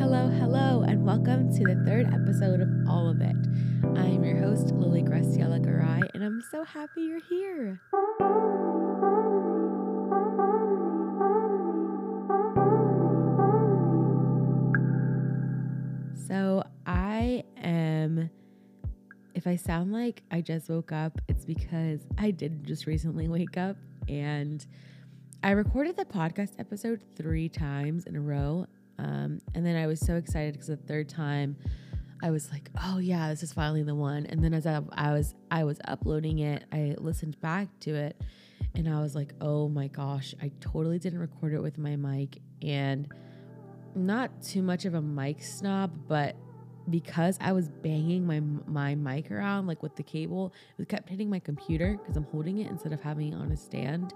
Hello, hello, and welcome to the third episode of All of It. I am your host, Lily Graciela Garay, and I'm so happy you're here. So, I am, if I sound like I just woke up, it's because I did just recently wake up and I recorded the podcast episode three times in a row. Um, and then I was so excited because the third time I was like, oh yeah, this is finally the one. And then as I, I was I was uploading it, I listened back to it and I was like, oh my gosh, I totally didn't record it with my mic. And not too much of a mic snob, but because I was banging my my mic around like with the cable, it kept hitting my computer because I'm holding it instead of having it on a stand.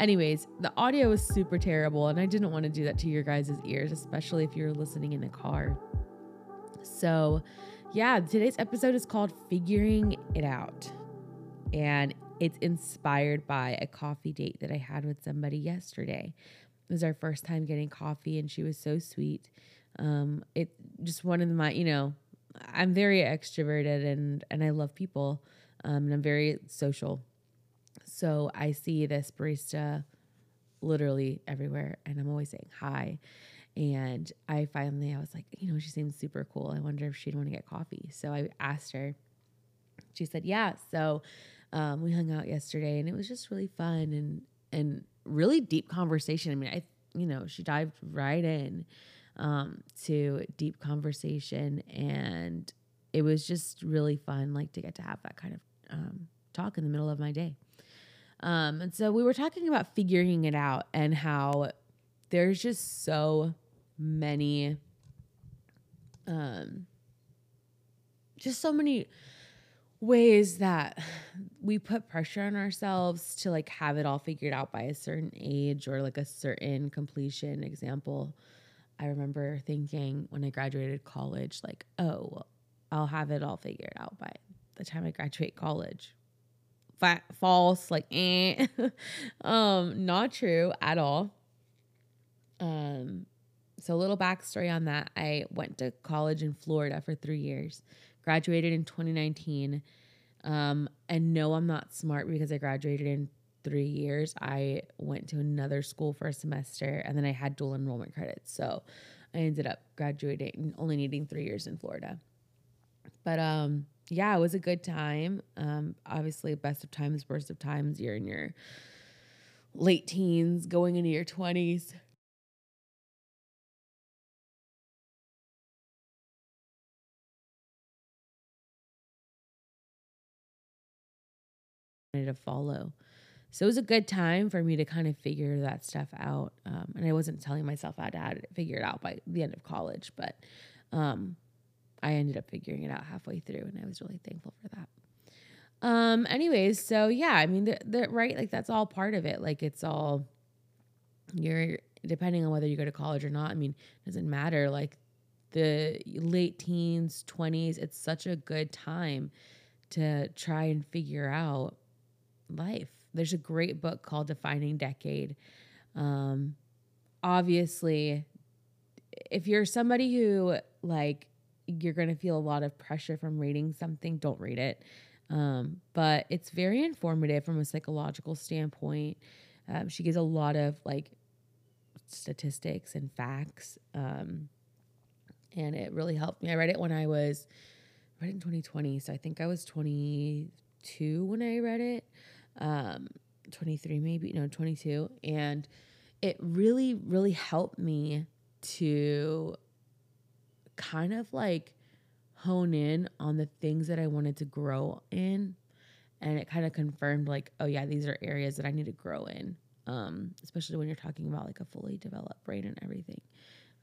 Anyways, the audio was super terrible, and I didn't want to do that to your guys' ears, especially if you're listening in a car. So, yeah, today's episode is called Figuring It Out. And it's inspired by a coffee date that I had with somebody yesterday. It was our first time getting coffee, and she was so sweet. Um, it just one of my, you know, I'm very extroverted and and I love people, um, and I'm very social. So I see this barista literally everywhere, and I'm always saying hi. And I finally, I was like, you know, she seems super cool. I wonder if she'd want to get coffee. So I asked her. She said, yeah. So um, we hung out yesterday, and it was just really fun and and really deep conversation. I mean, I you know she dived right in um, to deep conversation, and it was just really fun, like to get to have that kind of um, talk in the middle of my day. Um, and so we were talking about figuring it out and how there's just so many, um, just so many ways that we put pressure on ourselves to like have it all figured out by a certain age or like a certain completion example. I remember thinking when I graduated college, like, oh, I'll have it all figured out by the time I graduate college fa- false, like eh. um, not true at all. Um, so a little backstory on that. I went to college in Florida for three years, graduated in 2019. Um, and no, I'm not smart because I graduated in three years. I went to another school for a semester and then I had dual enrollment credits. So I ended up graduating only needing three years in Florida. But um yeah, it was a good time. Um, obviously, best of times, worst of times. You're in your late teens, going into your 20s. To follow. So it was a good time for me to kind of figure that stuff out. Um, and I wasn't telling myself I had to figure it out by the end of college, but um, I ended up figuring it out halfway through, and I was really thankful for that. Um, anyways, so yeah, I mean, the, the right, like that's all part of it. Like it's all you're depending on whether you go to college or not. I mean, it doesn't matter. Like the late teens, twenties, it's such a good time to try and figure out life. There's a great book called Defining Decade. Um, obviously, if you're somebody who like you're going to feel a lot of pressure from reading something, don't read it. Um, but it's very informative from a psychological standpoint. Um, she gives a lot of like statistics and facts. Um, and it really helped me. I read it when I was I read in 2020, so I think I was 22 when I read it. Um, 23 maybe, no, 22, and it really really helped me to kind of like hone in on the things that I wanted to grow in. And it kind of confirmed, like, oh, yeah, these are areas that I need to grow in, um, especially when you're talking about like a fully developed brain and everything.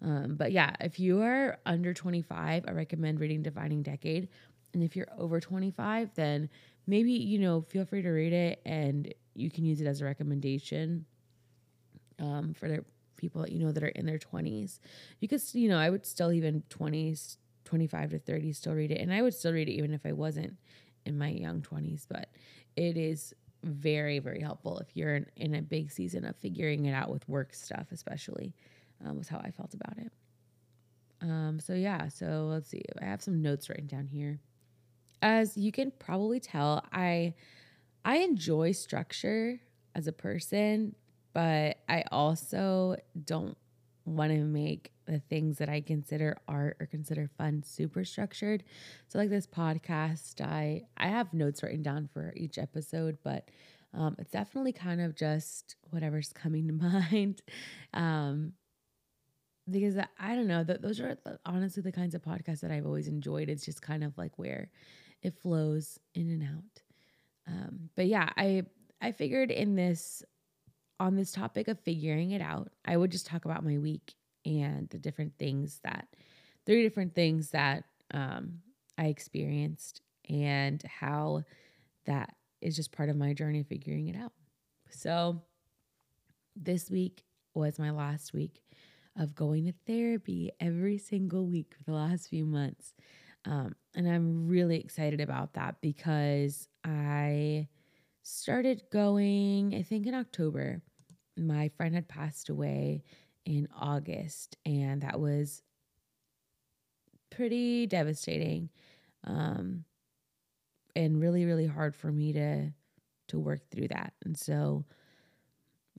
Um, but yeah, if you are under 25, I recommend reading Defining Decade. And if you're over 25, then maybe, you know, feel free to read it and you can use it as a recommendation um, for their people that you know that are in their 20s. You could, you know, I would still even 20s, 25 to 30 still read it. And I would still read it even if I wasn't in my young 20s. But it is very, very helpful if you're in, in a big season of figuring it out with work stuff, especially, um, was how I felt about it. Um, so yeah, so let's see. I have some notes written down here. As you can probably tell, I I enjoy structure as a person, but I also don't want to make the things that I consider art or consider fun super structured. So like this podcast, I I have notes written down for each episode, but um, it's definitely kind of just whatever's coming to mind. Um, because I don't know, those are honestly the kinds of podcasts that I've always enjoyed. It's just kind of like where it flows in and out. Um, but yeah, I I figured in this on this topic of figuring it out, I would just talk about my week and the different things that three different things that um, I experienced and how that is just part of my journey figuring it out. So this week was my last week of going to therapy every single week for the last few months. Um, and I'm really excited about that because I started going, I think in October. My friend had passed away in August, and that was pretty devastating. Um, and really, really hard for me to to work through that. And so,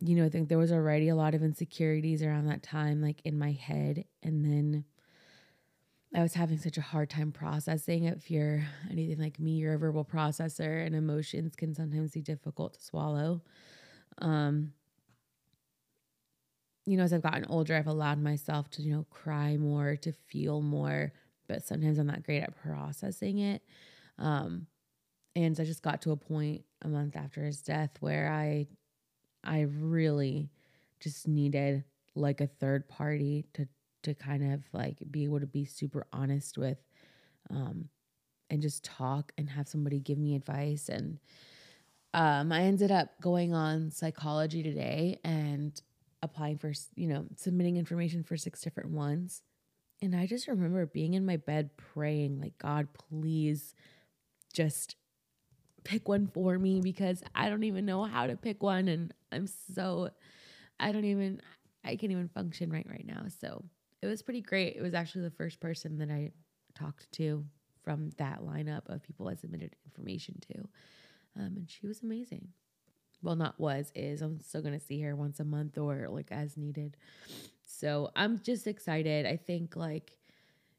you know, I think there was already a lot of insecurities around that time, like in my head. And then I was having such a hard time processing. It. If you're anything like me, you're a verbal processor, and emotions can sometimes be difficult to swallow. Um, you know, as I've gotten older, I've allowed myself to, you know, cry more, to feel more, but sometimes I'm not great at processing it. Um, and so I just got to a point a month after his death where I, I really just needed like a third party to to kind of like be able to be super honest with um and just talk and have somebody give me advice and um I ended up going on psychology today and applying for you know submitting information for six different ones and I just remember being in my bed praying like God please just pick one for me because I don't even know how to pick one and I'm so I don't even I can't even function right right now so it was pretty great. It was actually the first person that I talked to from that lineup of people I submitted information to. Um, and she was amazing. Well, not was, is. I'm still going to see her once a month or like as needed. So I'm just excited. I think, like,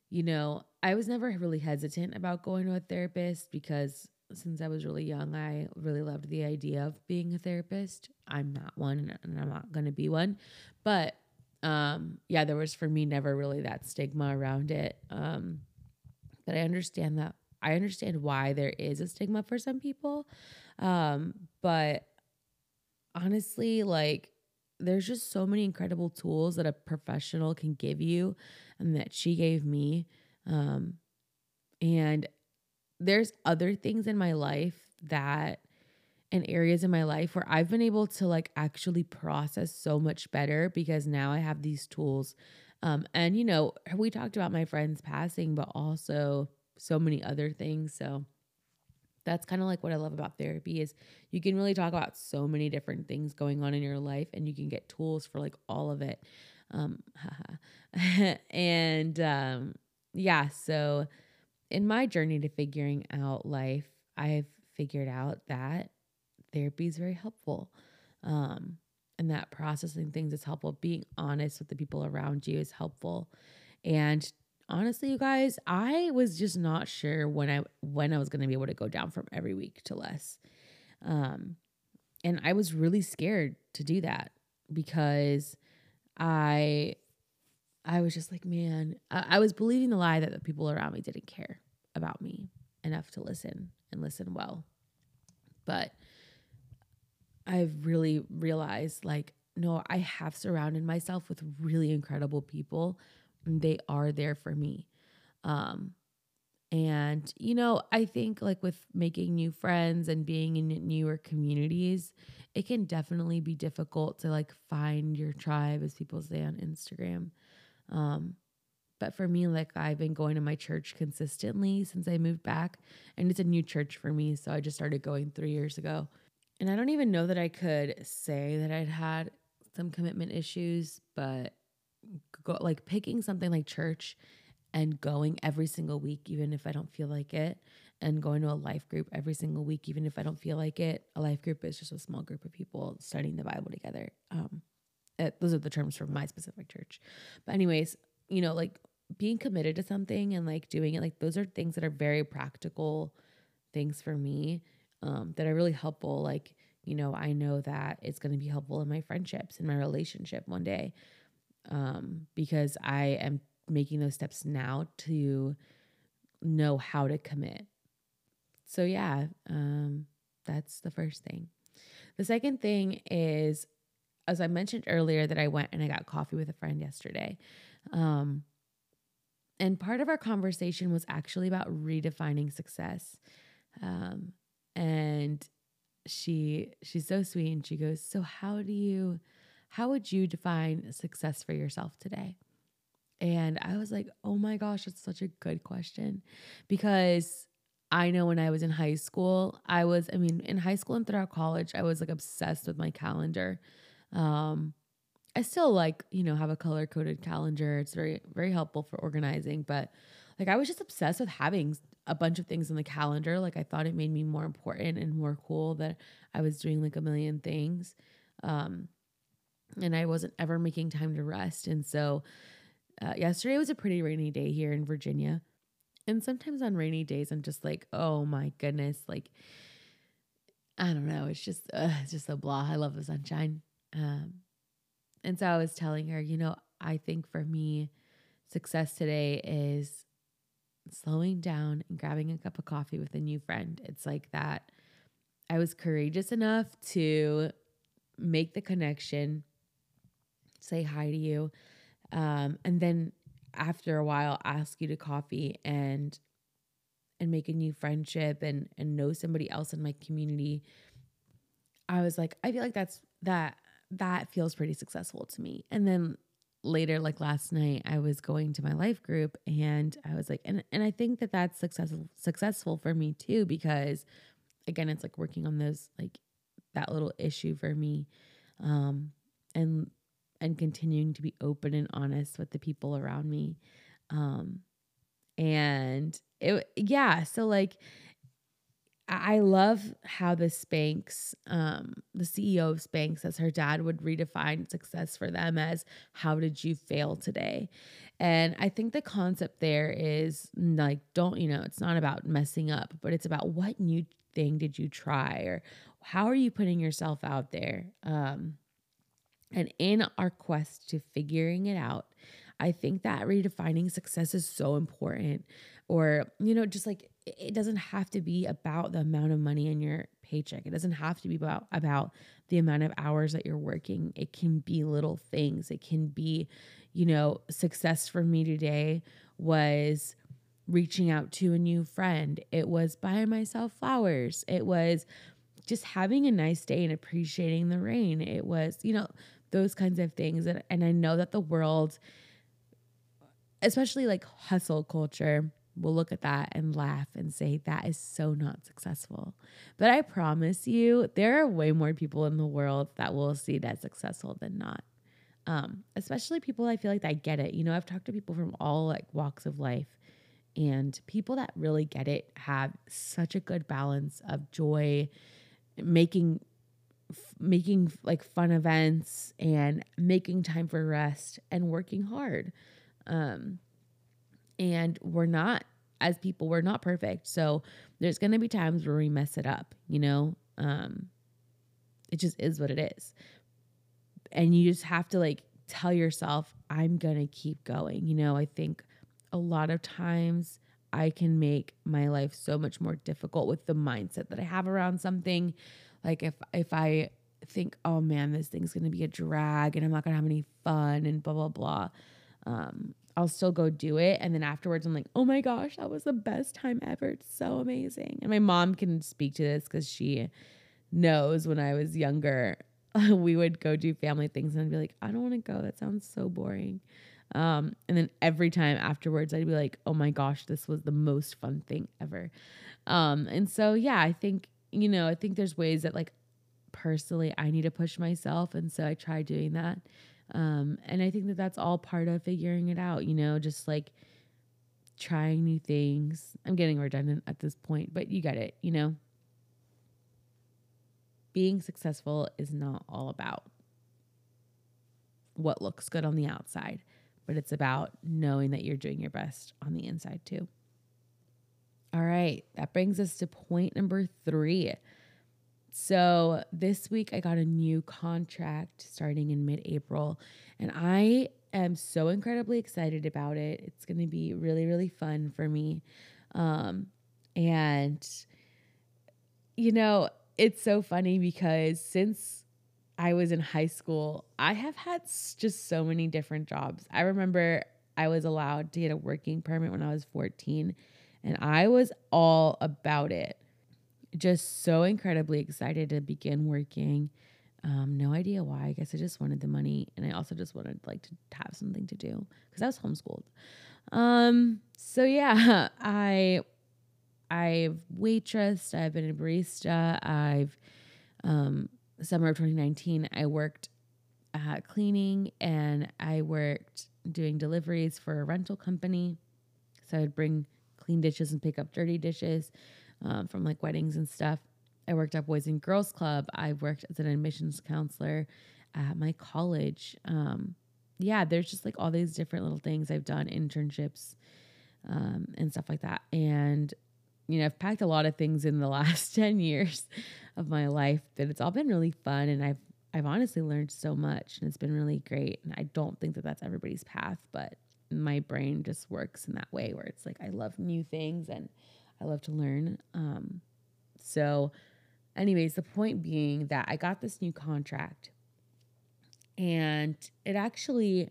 you know, I was never really hesitant about going to a therapist because since I was really young, I really loved the idea of being a therapist. I'm not one and I'm not going to be one. But um yeah there was for me never really that stigma around it um but i understand that i understand why there is a stigma for some people um but honestly like there's just so many incredible tools that a professional can give you and that she gave me um and there's other things in my life that and areas in my life where I've been able to like actually process so much better because now I have these tools. Um, and you know, we talked about my friends passing, but also so many other things. So that's kind of like what I love about therapy is you can really talk about so many different things going on in your life and you can get tools for like all of it. Um, and um, yeah, so in my journey to figuring out life, I've figured out that therapy is very helpful. Um, and that processing things is helpful. Being honest with the people around you is helpful. And honestly, you guys, I was just not sure when I when I was going to be able to go down from every week to less. Um, and I was really scared to do that because I I was just like, man, I, I was believing the lie that the people around me didn't care about me enough to listen and listen well. But I've really realized like, no, I have surrounded myself with really incredible people they are there for me. Um, and, you know, I think like with making new friends and being in newer communities, it can definitely be difficult to like find your tribe, as people say on Instagram. Um, but for me, like I've been going to my church consistently since I moved back, and it's a new church for me. So I just started going three years ago. And I don't even know that I could say that I'd had some commitment issues, but go, like picking something like church and going every single week, even if I don't feel like it, and going to a life group every single week, even if I don't feel like it. A life group is just a small group of people studying the Bible together. Um, it, those are the terms for my specific church. But, anyways, you know, like being committed to something and like doing it, like those are things that are very practical things for me um, that are really helpful. Like, you know, I know that it's going to be helpful in my friendships, in my relationship one day, um, because I am making those steps now to know how to commit. So, yeah, um, that's the first thing. The second thing is, as I mentioned earlier, that I went and I got coffee with a friend yesterday. Um, and part of our conversation was actually about redefining success. Um, and she she's so sweet and she goes, "So how do you how would you define success for yourself today?" And I was like, "Oh my gosh, that's such a good question." Because I know when I was in high school, I was I mean, in high school and throughout college, I was like obsessed with my calendar. Um I still like, you know, have a color coded calendar. It's very very helpful for organizing, but like I was just obsessed with having a bunch of things in the calendar. Like I thought it made me more important and more cool that I was doing like a million things. Um, and I wasn't ever making time to rest. And so uh, yesterday was a pretty rainy day here in Virginia. And sometimes on rainy days, I'm just like, oh my goodness, like, I don't know. It's just, uh, it's just so blah. I love the sunshine. Um, and so I was telling her, you know, I think for me, success today is slowing down and grabbing a cup of coffee with a new friend. It's like that. I was courageous enough to make the connection, say hi to you, um, and then after a while ask you to coffee and and make a new friendship and and know somebody else in my community. I was like, I feel like that's that that feels pretty successful to me. And then later like last night i was going to my life group and i was like and, and i think that that's successful successful for me too because again it's like working on those like that little issue for me um and and continuing to be open and honest with the people around me um and it yeah so like I love how the Spanx, um, the CEO of Spanx, as her dad would redefine success for them as how did you fail today? And I think the concept there is like, don't, you know, it's not about messing up, but it's about what new thing did you try or how are you putting yourself out there? Um, and in our quest to figuring it out, I think that redefining success is so important. Or, you know, just like it doesn't have to be about the amount of money in your paycheck. It doesn't have to be about about the amount of hours that you're working. It can be little things. It can be, you know, success for me today was reaching out to a new friend. It was buying myself flowers. It was just having a nice day and appreciating the rain. It was, you know, those kinds of things. And, and I know that the world, especially like hustle culture, will look at that and laugh and say, that is so not successful. But I promise you, there are way more people in the world that will see that successful than not. Um, especially people I feel like that get it. You know, I've talked to people from all like walks of life, and people that really get it have such a good balance of joy, making making like fun events and making time for rest and working hard. Um, and we're not as people we're not perfect. So there's going to be times where we mess it up you know? Um it just is what it is. And you just have to like tell yourself i'm going to keep going. You know i think a lot of times i can make my life so much more difficult with the mindset that i have around something like if if i think oh man this thing's to be a drag and i'm not to have any fun and blah blah blah um I'll still go do it. And then afterwards, I'm like, oh my gosh, that was the best time ever. It's so amazing. And my mom can speak to this because she knows when I was younger, we would go do family things and I'd be like, I don't want to go. That sounds so boring. Um, and then every time afterwards, I'd be like, oh my gosh, this was the most fun thing ever. Um, and so, yeah, I think, you know, I think there's ways that like personally I need to push myself. And so I try doing that. Um, and I think that that's all part of figuring it out, you know, just like trying new things. I'm getting redundant at this point, but you get it, you know. Being successful is not all about what looks good on the outside, but it's about knowing that you're doing your best on the inside too. All right, that brings us to point number three. So this week I got a new contract starting in mid April, and I am so incredibly excited about it. It's going to be really, really fun for me. Um, and, you know, it's so funny because since I was in high school, I have had just so many different jobs. I remember I was allowed to get a working permit when I was 14 and I was all about it. Just so incredibly excited to begin working. Um, no idea why. I guess I just wanted the money, and I also just wanted like to have something to do because I was homeschooled. Um, so yeah, I I've waitressed. I've been a barista. I've um, summer of 2019. I worked uh, cleaning and I worked doing deliveries for a rental company. So I'd bring clean dishes and pick up dirty dishes um, from like weddings and stuff. I worked at Boys and Girls Club. I worked as an admissions counselor at my college. Um, yeah, there's just like all these different little things I've done, internships um, and stuff like that. And, you know, I've packed a lot of things in the last 10 years of my life, but it's all been really fun. And I've, I've honestly learned so much and it's been really great. And I don't think that that's everybody's path, but my brain just works in that way where it's like I love new things and I love to learn. Um, so, anyways, the point being that I got this new contract and it actually,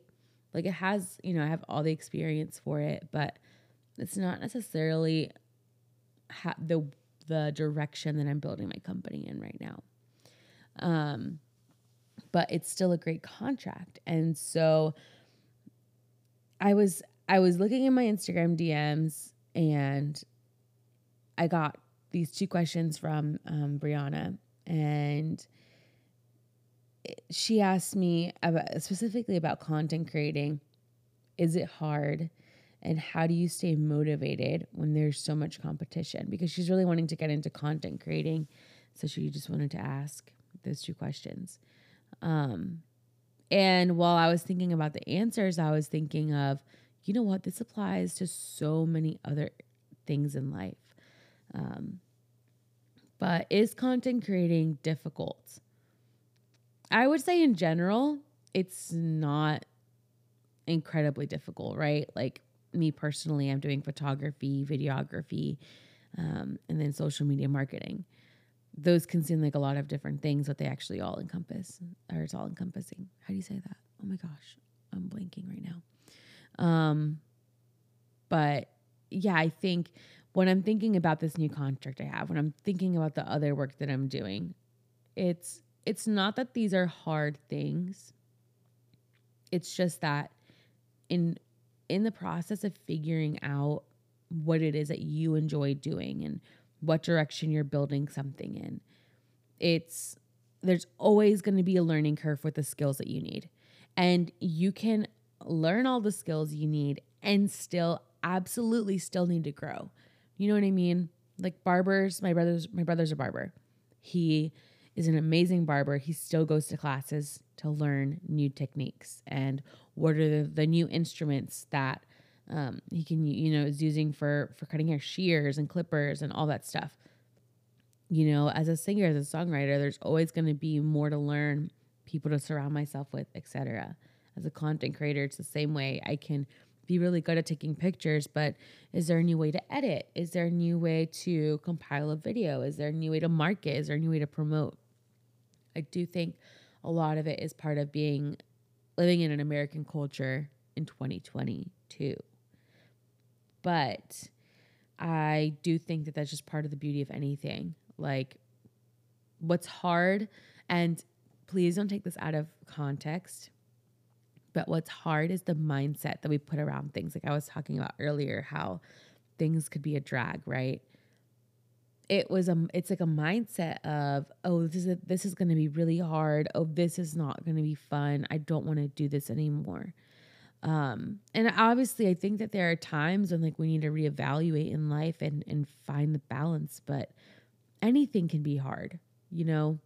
like, it has, you know, I have all the experience for it, but it's not necessarily ha- the the direction that I'm building my company in right now. Um, but it's still a great contract, and so I was I was looking in my Instagram DMs and I got these two questions from um, Brianna, and she asked me about specifically about content creating. Is it hard? And how do you stay motivated when there's so much competition? Because she's really wanting to get into content creating. So she just wanted to ask those two questions. Um, and while I was thinking about the answers, I was thinking of, you know what, this applies to so many other things in life. Um, but is content creating difficult? I would say in general, it's not incredibly difficult, right? Like me personally, I'm doing photography, videography, um, and then social media marketing those can seem like a lot of different things, but they actually all encompass, or it's all encompassing. How do you say that? Oh my gosh, I'm blanking right now. Um, but yeah, I think when I'm thinking about this new contract I have, when I'm thinking about the other work that I'm doing, it's it's not that these are hard things. It's just that in in the process of figuring out what it is that you enjoy doing and what direction you're building something in. It's there's always going to be a learning curve with the skills that you need. And you can learn all the skills you need and still absolutely still need to grow. You know what I mean? Like barbers, my brother's my brother's a barber. He is an amazing barber. He still goes to classes to learn new techniques and what are the, the new instruments that um, he can you know is using for for cutting hair shears and clippers and all that stuff. You know as a singer as a songwriter there's always going to be more to learn people to surround myself with etc as a content creator it's the same way. I can be really good at taking pictures but is there a new way to edit? Is there a new way to compile a video? Is there a new way to market? Is there a new way to promote? I do think a lot of it is part of being living in an american culture in 2022 but I do think that that's just part of the beauty of anything. Like, what's hard, and please don't take this out of context, but what's hard is the mindset that we put around things. Like I was talking about earlier, how things could be a drag, right? it was a it's like a mindset of oh this is a, this is going to be really hard oh this is not going to be fun i don't want to do this anymore um and obviously i think that there are times when like we need to reevaluate in life and and find the balance but anything can be hard you know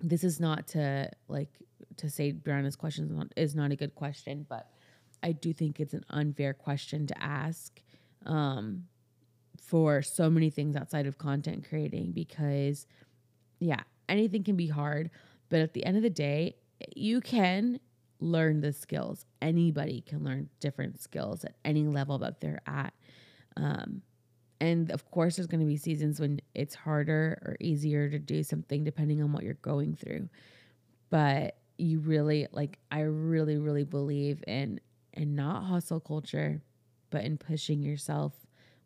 this is not to like to say Brianna's question is not, is not a good question but i do think it's an unfair question to ask um for so many things outside of content creating because, yeah, anything can be hard. But at the end of the day, you can learn the skills. Anybody can learn different skills at any level that they're at. Um, and of course, there's going to be seasons when it's harder or easier to do something depending on what you're going through. But you really like I really really believe in in not hustle culture, but in pushing yourself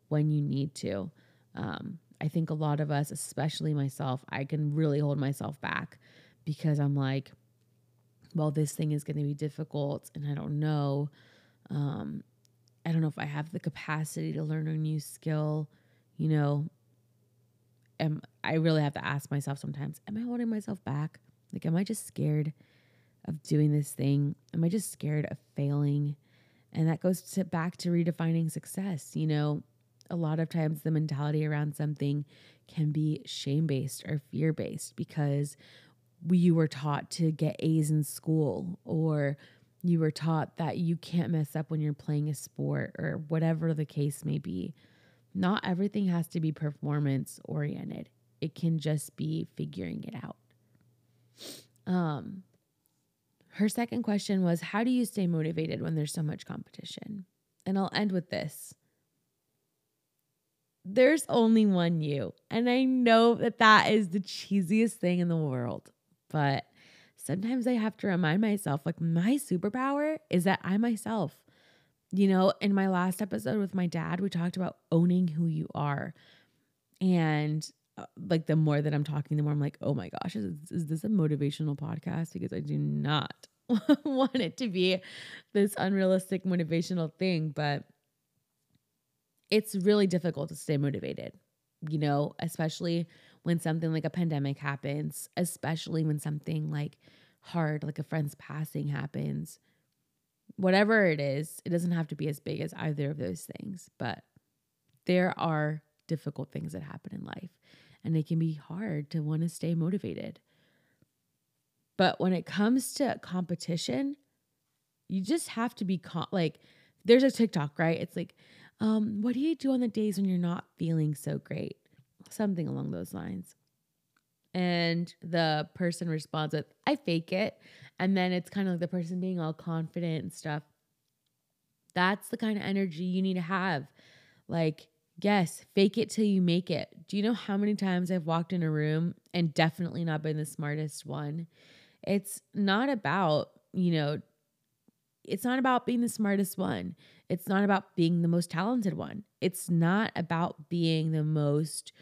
when you need to. Um, I think a lot of us, especially myself, I can really hold myself back because I'm like, well, this thing is going to be difficult and I don't know. Um, I don't know if I have the capacity to learn a new skill, you know. Am I really have to ask myself sometimes, am I holding myself back? Like, am I just scared of doing this thing? Am I just scared of failing? And that goes to back to redefining success. You know, a lot of times the mentality around something can be shame based or fear based because we were taught to get A's in school or you were taught that you can't mess up when you're playing a sport or whatever the case may be. Not everything has to be performance oriented. It can just be figuring it out. Um her second question was how do you stay motivated when there's so much competition? And I'll end with this there's only one you. And I know that that is the cheesiest thing in the world. But sometimes I have to remind myself like, my superpower is that I myself, you know, in my last episode with my dad, we talked about owning who you are. And uh, like the more that I'm talking, the more I'm like, oh my gosh, is, is this a motivational podcast? Because I do not want it to be this unrealistic motivational thing. But it's really difficult to stay motivated, you know, especially when something like a pandemic happens, especially when something like hard, like a friend's passing happens. Whatever it is, it doesn't have to be as big as either of those things, but there are difficult things that happen in life, and it can be hard to want to stay motivated. But when it comes to competition, you just have to be con- like, there's a TikTok, right? It's like, um, what do you do on the days when you're not feeling so great? Something along those lines. And the person responds with, I fake it. And then it's kind of like the person being all confident and stuff. That's the kind of energy you need to have. Like, yes, fake it till you make it. Do you know how many times I've walked in a room and definitely not been the smartest one? It's not about, you know, it's not about being the smartest one. It's not about being the most talented one. It's not about being the most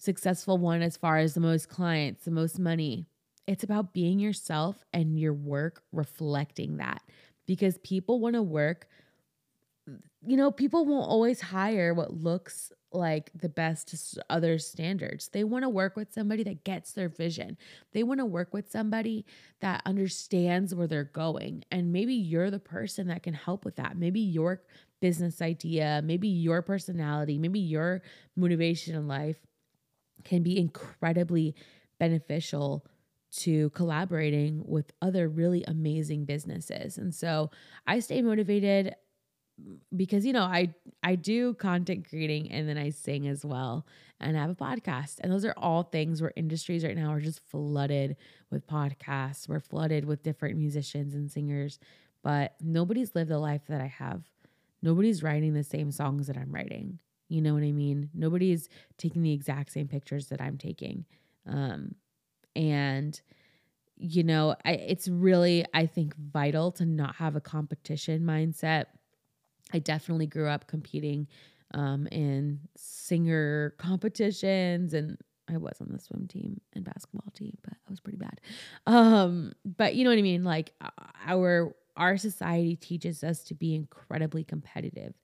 successful one as far as the most clients, the most money. It's about being yourself and your work reflecting that because people want to work. You know, people won't always hire what looks like the best other standards. They want to work with somebody that gets their vision. They want to work with somebody that understands where they're going. And maybe you're the person that can help with that. Maybe your business idea, maybe your personality, maybe your motivation in life can be incredibly beneficial to collaborating with other really amazing businesses. And so I stay motivated because you know I I do content creating and then I sing as well and I have a podcast. And those are all things where industries right now are just flooded with podcasts. We're flooded with different musicians and singers but nobody's lived the life that I have. Nobody's writing the same songs that I'm writing you know what I mean nobody's taking the exact same pictures that I'm taking um and you know I, it's really I think vital to not have a competition mindset I definitely grew up competing um, in singer competitions and I was on the swim team and basketball team, but I was pretty bad. Um, but you know what I mean? Like our our society teaches us to be incredibly competitive.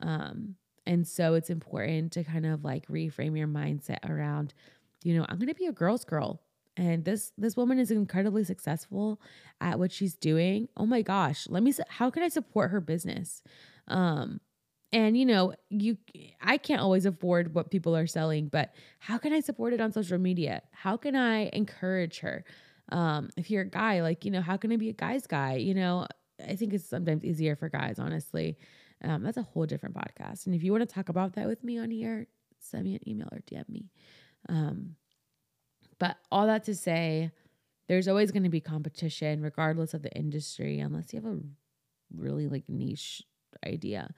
Um, and so it's important to kind of like reframe your mindset around, you know, I'm going to be a girl's girl. And this this woman is incredibly successful at what she's doing. Oh my gosh, let me how can I support her business? Um and you know, you I can't always afford what people are selling, but how can I support it on social media? How can I encourage her? Um if you're a guy, like, you know, how can I be a guy's guy? You know, I think it's sometimes easier for guys, honestly. Um, that's a whole different podcast. And if you want to talk about that with me on here, send me an email or DM me. Um, but all that to say, there's always going to be competition, regardless of the industry, unless you have a really like niche idea,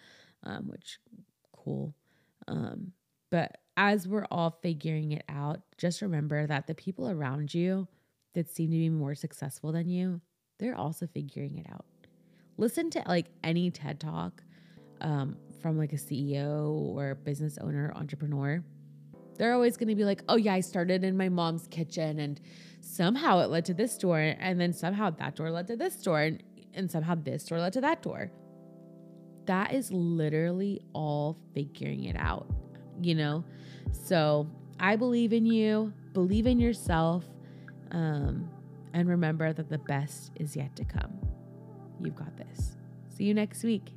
um, which cool. Um, but as we're all figuring it out, just remember that the people around you that seem to be more successful than you, they're also figuring it out. Listen to like any TED talk um, from like a CEO or business owner, entrepreneur, they're always going to be like, oh, yeah, I started in my mom's kitchen and somehow it led to this door. And then somehow that door led to this door. And, and somehow this door led to that door. That is literally all figuring it out, you know? So I believe in you, believe in yourself, um, and remember that the best is yet to come. You've got this. See you next week.